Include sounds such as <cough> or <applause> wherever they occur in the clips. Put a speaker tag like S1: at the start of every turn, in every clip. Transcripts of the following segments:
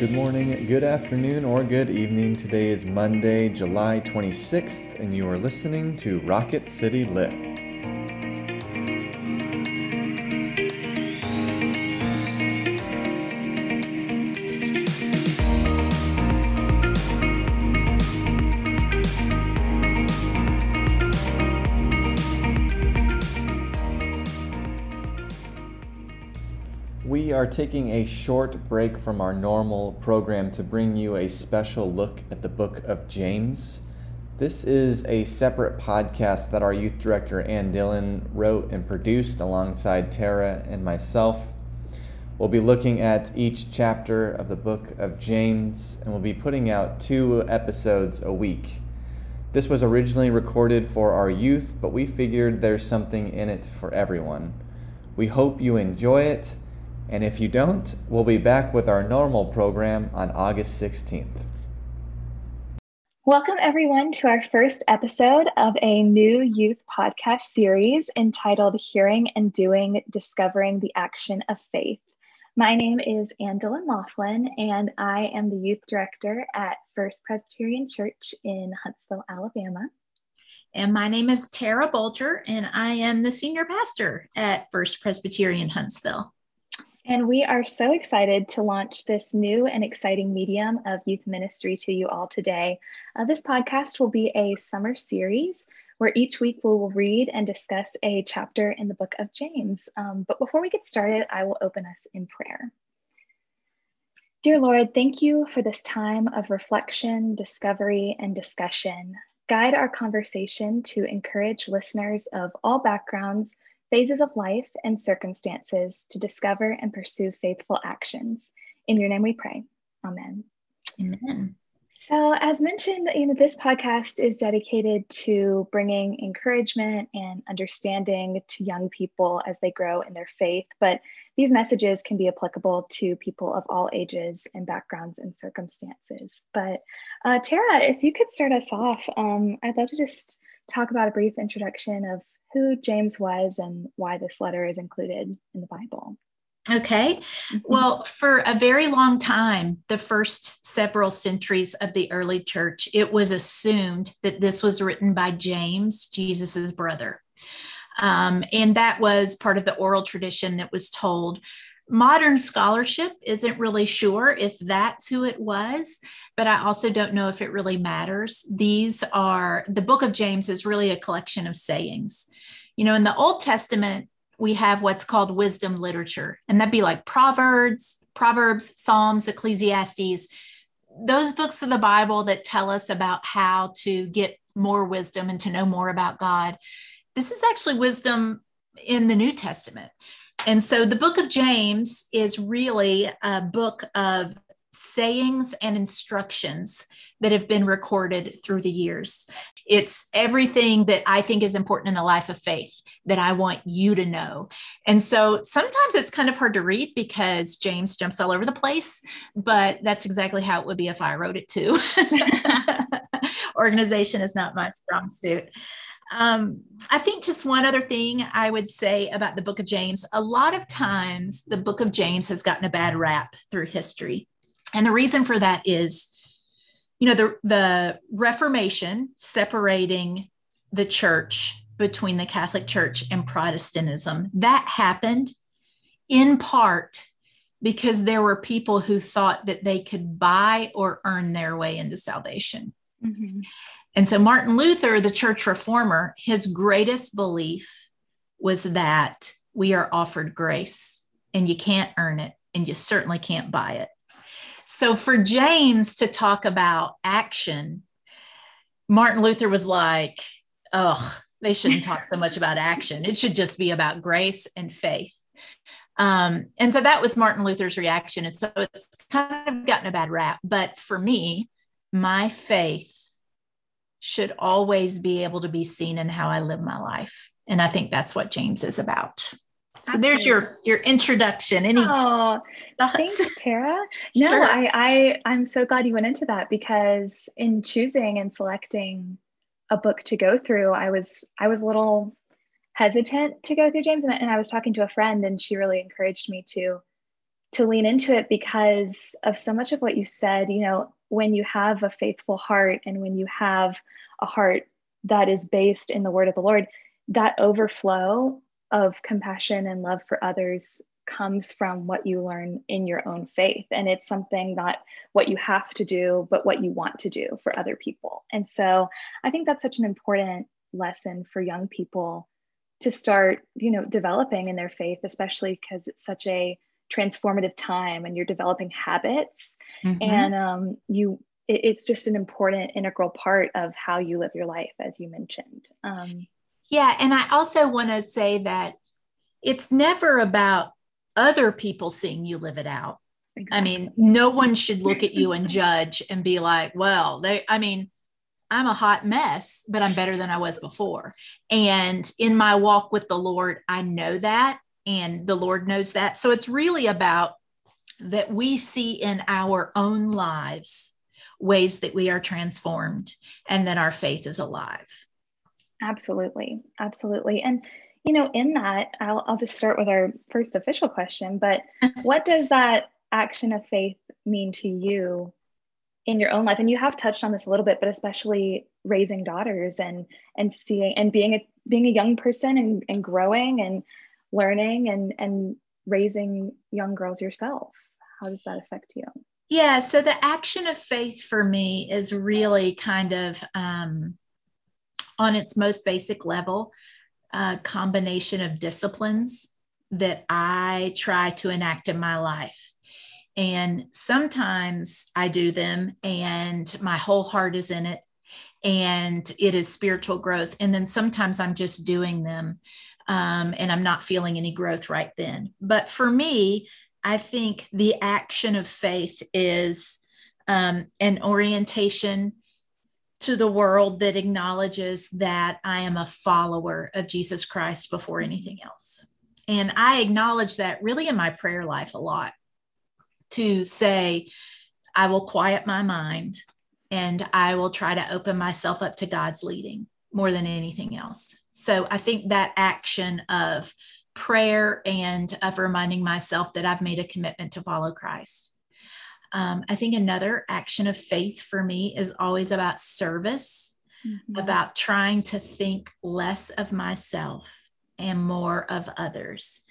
S1: Good morning, good afternoon, or good evening. Today is Monday, July 26th, and you are listening to Rocket City Lift. We are taking a short break from our normal program to bring you a special look at the book of James. This is a separate podcast that our youth director Ann Dillon wrote and produced alongside Tara and myself. We'll be looking at each chapter of the book of James and we'll be putting out two episodes a week. This was originally recorded for our youth, but we figured there's something in it for everyone. We hope you enjoy it and if you don't, we'll be back with our normal program on August 16th.
S2: Welcome, everyone, to our first episode of a new youth podcast series entitled Hearing and Doing Discovering the Action of Faith. My name is Ann Dillon Laughlin, and I am the youth director at First Presbyterian Church in Huntsville, Alabama.
S3: And my name is Tara Bolter, and I am the senior pastor at First Presbyterian Huntsville.
S2: And we are so excited to launch this new and exciting medium of youth ministry to you all today. Uh, this podcast will be a summer series where each week we will read and discuss a chapter in the book of James. Um, but before we get started, I will open us in prayer. Dear Lord, thank you for this time of reflection, discovery, and discussion. Guide our conversation to encourage listeners of all backgrounds phases of life and circumstances to discover and pursue faithful actions. In your name we pray. Amen.
S3: Amen.
S2: So, as mentioned, you know, this podcast is dedicated to bringing encouragement and understanding to young people as they grow in their faith. But these messages can be applicable to people of all ages and backgrounds and circumstances. But uh, Tara, if you could start us off, um, I'd love to just talk about a brief introduction of who James was and why this letter is included in the Bible.
S3: Okay. Mm-hmm. Well, for a very long time, the first several centuries of the early church, it was assumed that this was written by James, Jesus's brother. Um, and that was part of the oral tradition that was told modern scholarship isn't really sure if that's who it was, but I also don't know if it really matters. These are the book of James is really a collection of sayings. You know, in the Old Testament, we have what's called wisdom literature, and that'd be like Proverbs, Proverbs, Psalms, Ecclesiastes. Those books of the Bible that tell us about how to get more wisdom and to know more about God. This is actually wisdom in the New Testament. And so the book of James is really a book of sayings and instructions that have been recorded through the years. It's everything that I think is important in the life of faith that I want you to know. And so sometimes it's kind of hard to read because James jumps all over the place, but that's exactly how it would be if I wrote it too. <laughs> Organization is not my strong suit. Um, I think just one other thing I would say about the book of James a lot of times the book of James has gotten a bad rap through history. And the reason for that is, you know, the, the Reformation separating the church between the Catholic Church and Protestantism, that happened in part because there were people who thought that they could buy or earn their way into salvation. Mm-hmm. And so Martin Luther, the church reformer, his greatest belief was that we are offered grace and you can't earn it and you certainly can't buy it. So for James to talk about action, Martin Luther was like, oh, they shouldn't talk so much about action. It should just be about grace and faith. Um, and so that was Martin Luther's reaction. And so it's kind of gotten a bad rap. But for me, my faith should always be able to be seen in how I live my life. And I think that's what James is about. So Absolutely. there's your your introduction. Any
S2: oh, thanks, Tara. <laughs> No, sure. I, I I'm so glad you went into that because in choosing and selecting a book to go through, I was I was a little hesitant to go through James, and, and I was talking to a friend, and she really encouraged me to to lean into it because of so much of what you said. You know, when you have a faithful heart and when you have a heart that is based in the word of the Lord, that overflow of compassion and love for others comes from what you learn in your own faith. And it's something not what you have to do, but what you want to do for other people. And so I think that's such an important lesson for young people to start, you know, developing in their faith, especially because it's such a transformative time and you're developing habits mm-hmm. and um, you it, it's just an important integral part of how you live your life as you mentioned um,
S3: yeah and i also want to say that it's never about other people seeing you live it out exactly. i mean no one should look at you and judge and be like well they i mean I'm a hot mess, but I'm better than I was before. And in my walk with the Lord, I know that and the Lord knows that. So it's really about that we see in our own lives ways that we are transformed and that our faith is alive.
S2: Absolutely. Absolutely. And, you know, in that, I'll, I'll just start with our first official question, but <laughs> what does that action of faith mean to you in your own life? And you have touched on this a little bit, but especially raising daughters and, and seeing, and being a, being a young person and, and growing and learning and and raising young girls yourself how does that affect you
S3: yeah so the action of faith for me is really kind of um, on its most basic level a combination of disciplines that i try to enact in my life and sometimes i do them and my whole heart is in it and it is spiritual growth and then sometimes i'm just doing them um, and I'm not feeling any growth right then. But for me, I think the action of faith is um, an orientation to the world that acknowledges that I am a follower of Jesus Christ before anything else. And I acknowledge that really in my prayer life a lot to say, I will quiet my mind and I will try to open myself up to God's leading more than anything else. So I think that action of prayer and of reminding myself that I've made a commitment to follow Christ. Um, I think another action of faith for me is always about service, mm-hmm. about trying to think less of myself and more of others.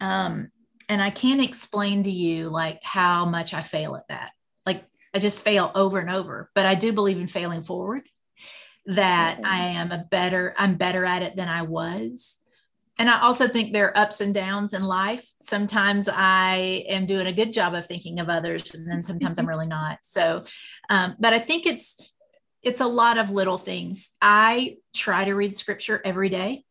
S3: Um, and I can't explain to you like how much I fail at that. Like I just fail over and over, but I do believe in failing forward that I am a better, I'm better at it than I was. And I also think there are ups and downs in life. Sometimes I am doing a good job of thinking of others, and then sometimes I'm <laughs> really not. So, um, but I think it's it's a lot of little things. I try to read scripture every day.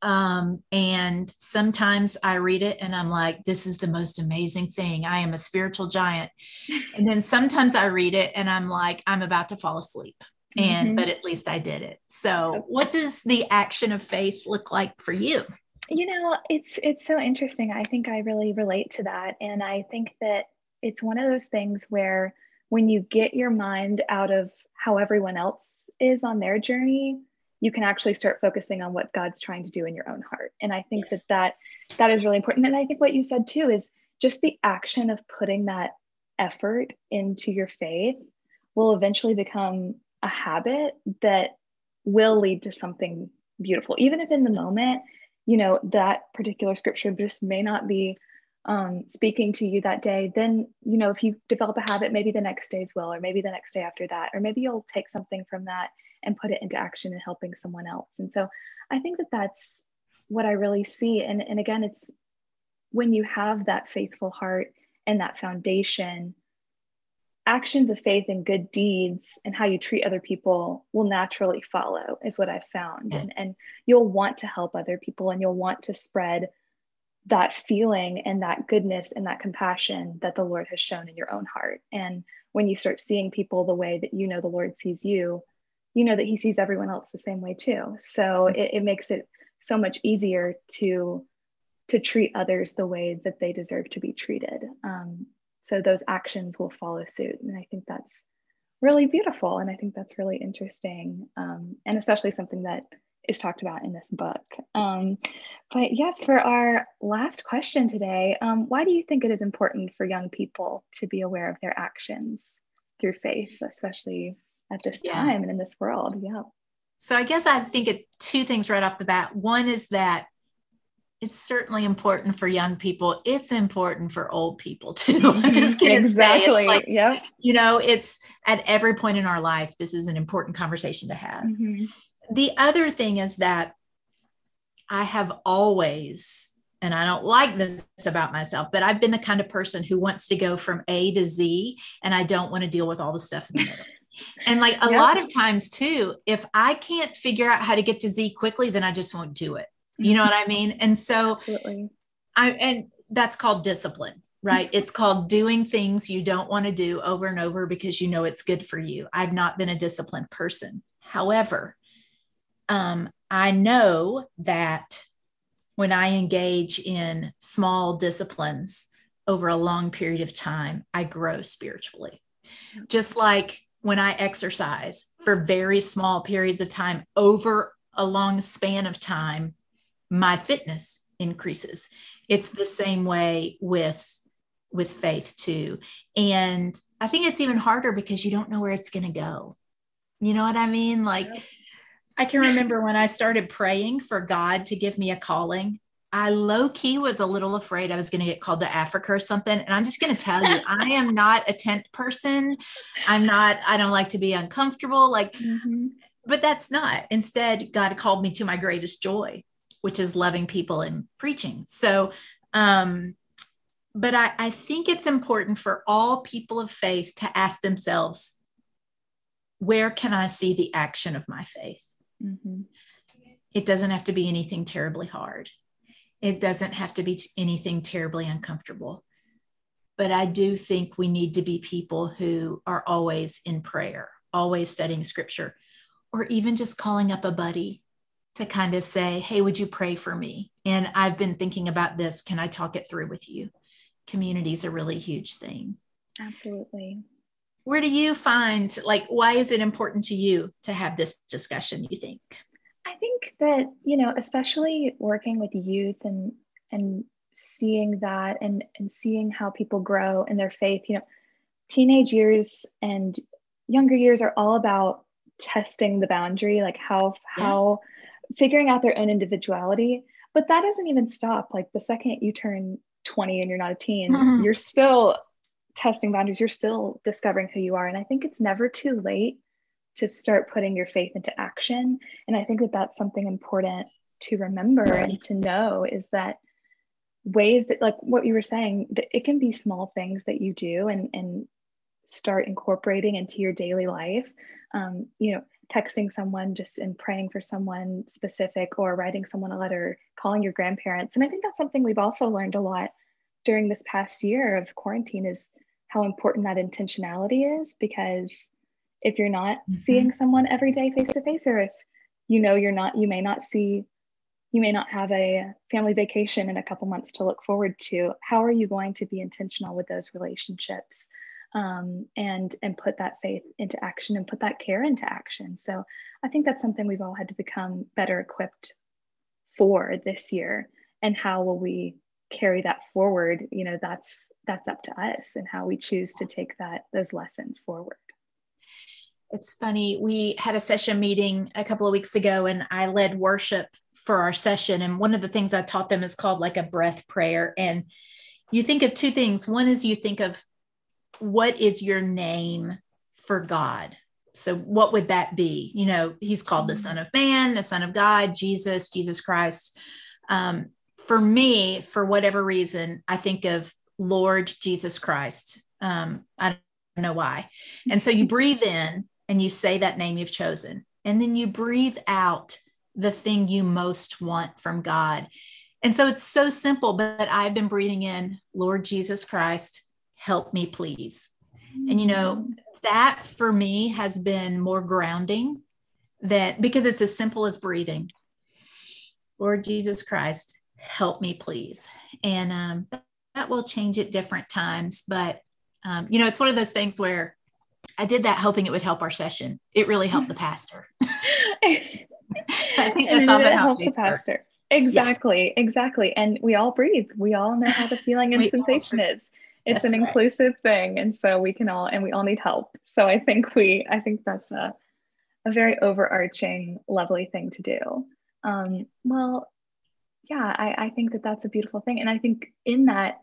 S3: Um, and sometimes I read it and I'm like, this is the most amazing thing. I am a spiritual giant. And then sometimes I read it and I'm like, I'm about to fall asleep and mm-hmm. but at least i did it. So what does the action of faith look like for you?
S2: You know it's it's so interesting. I think i really relate to that. And i think that it's one of those things where when you get your mind out of how everyone else is on their journey you can actually start focusing on what god's trying to do in your own heart. And i think yes. that that that is really important. And i think what you said too is just the action of putting that effort into your faith will eventually become a habit that will lead to something beautiful even if in the moment you know that particular scripture just may not be um, speaking to you that day then you know if you develop a habit maybe the next days will or maybe the next day after that or maybe you'll take something from that and put it into action and helping someone else. And so i think that that's what i really see. And, and again it's when you have that faithful heart and that foundation actions of faith and good deeds and how you treat other people will naturally follow is what i've found. And, and you'll want to help other people and you'll want to spread that feeling and that goodness and that compassion that the lord has shown in your own heart. And when you start seeing people the way that you know the lord sees you you know that he sees everyone else the same way too. So it, it makes it so much easier to to treat others the way that they deserve to be treated. Um, so those actions will follow suit and i think that's really beautiful and i think that's really interesting um, and especially something that is talked about in this book. Um, but yes, for our last question today, um, why do you think it is important for young people to be aware of their actions through faith, especially at this yeah. time and in this world? Yeah.
S3: So I guess I think it two things right off the bat. One is that it's certainly important for young people. It's important for old people too. <laughs> I'm <laughs> just gonna exactly. say, like, yeah. You know, it's at every point in our life. This is an important conversation to have. Mm-hmm. The other thing is that I have always, and I don't like this about myself, but I've been the kind of person who wants to go from A to Z, and I don't want to deal with all the stuff in the middle. <laughs> And like a lot of times too, if I can't figure out how to get to Z quickly, then I just won't do it. You know what I mean? And so Absolutely. I and that's called discipline, right? it's called doing things you don't want to do over and over because you know it's good for you. I've not been a disciplined person. However, um, I know that when I engage in small disciplines over a long period of time, I grow spiritually. Just like when I exercise for very small periods of time over a long span of time, my fitness increases. It's the same way with with faith too. And I think it's even harder because you don't know where it's going to go. You know what I mean? Like I can remember when I started praying for God to give me a calling. I low key was a little afraid I was going to get called to Africa or something. And I'm just going to tell you, <laughs> I am not a tent person. I'm not, I don't like to be uncomfortable. Like, mm-hmm. but that's not. Instead, God called me to my greatest joy which is loving people and preaching. So, um, but I, I think it's important for all people of faith to ask themselves, where can I see the action of my faith? Mm-hmm. It doesn't have to be anything terribly hard. It doesn't have to be anything terribly uncomfortable. But I do think we need to be people who are always in prayer, always studying scripture, or even just calling up a buddy to kind of say, Hey, would you pray for me? And I've been thinking about this. Can I talk it through with you? Community is a really huge thing.
S2: Absolutely.
S3: Where do you find, like, why is it important to you to have this discussion, you think?
S2: I think that, you know, especially working with youth and, and seeing that and, and seeing how people grow in their faith, you know, teenage years and younger years are all about testing the boundary, like how, yeah. how, figuring out their own individuality. But that doesn't even stop. Like the second you turn 20 and you're not a teen, mm-hmm. you're still testing boundaries, you're still discovering who you are. And I think it's never too late to start putting your faith into action. And I think that that's something important to remember and to know is that ways that like what you were saying that it can be small things that you do and and start incorporating into your daily life um, you know texting someone just and praying for someone specific or writing someone a letter, calling your grandparents. And I think that's something we've also learned a lot during this past year of quarantine is how important that intentionality is because if you're not mm-hmm. seeing someone every day face to face or if you know you're not you may not see you may not have a family vacation in a couple months to look forward to how are you going to be intentional with those relationships um, and and put that faith into action and put that care into action. So I think that's something we've all had to become better equipped for this year. And how will we carry that forward? You know, that's that's up to us and how we choose to take that those lessons forward.
S3: It's funny. We had a session meeting a couple of weeks ago, and I led worship for our session. And one of the things I taught them is called like a breath prayer. And you think of two things. One is you think of what is your name for God? So, what would that be? You know, he's called the mm-hmm. Son of Man, the Son of God, Jesus, Jesus Christ. Um, for me, for whatever reason, I think of Lord Jesus Christ. Um, I don't know why. And so you breathe in and you say that name you've chosen, and then you breathe out the thing you most want from God. And so it's so simple, but I've been breathing in Lord Jesus Christ, help me please and you know mm-hmm. that for me has been more grounding that because it's as simple as breathing lord jesus christ help me please and um, that, that, will change at different times but um, you know it's one of those things where i did that hoping it would help our session it really helped the <laughs> pastor <laughs> <laughs> I think that's all
S2: it
S3: about
S2: helps the pastor. Exactly, yes. exactly. And we all breathe. We all know how the feeling and sensation is. It's that's an right. inclusive thing. And so we can all and we all need help. So I think we I think that's a a very overarching, lovely thing to do. Um, well, yeah, I, I think that that's a beautiful thing. And I think in that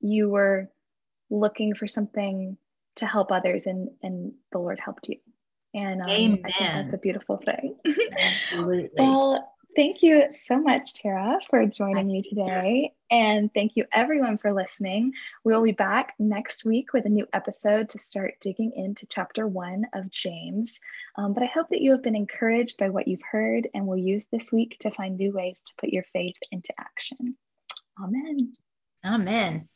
S2: you were looking for something to help others and, and the Lord helped you. And um, I think that's a beautiful thing. <laughs>
S3: Absolutely.
S2: well, thank you so much, Tara, for joining me today. And thank you everyone for listening. We will be back next week with a new episode to start digging into chapter one of James. Um, but I hope that you have been encouraged by what you've heard and will use this week to find new ways to put your faith into action. Amen.
S3: Amen.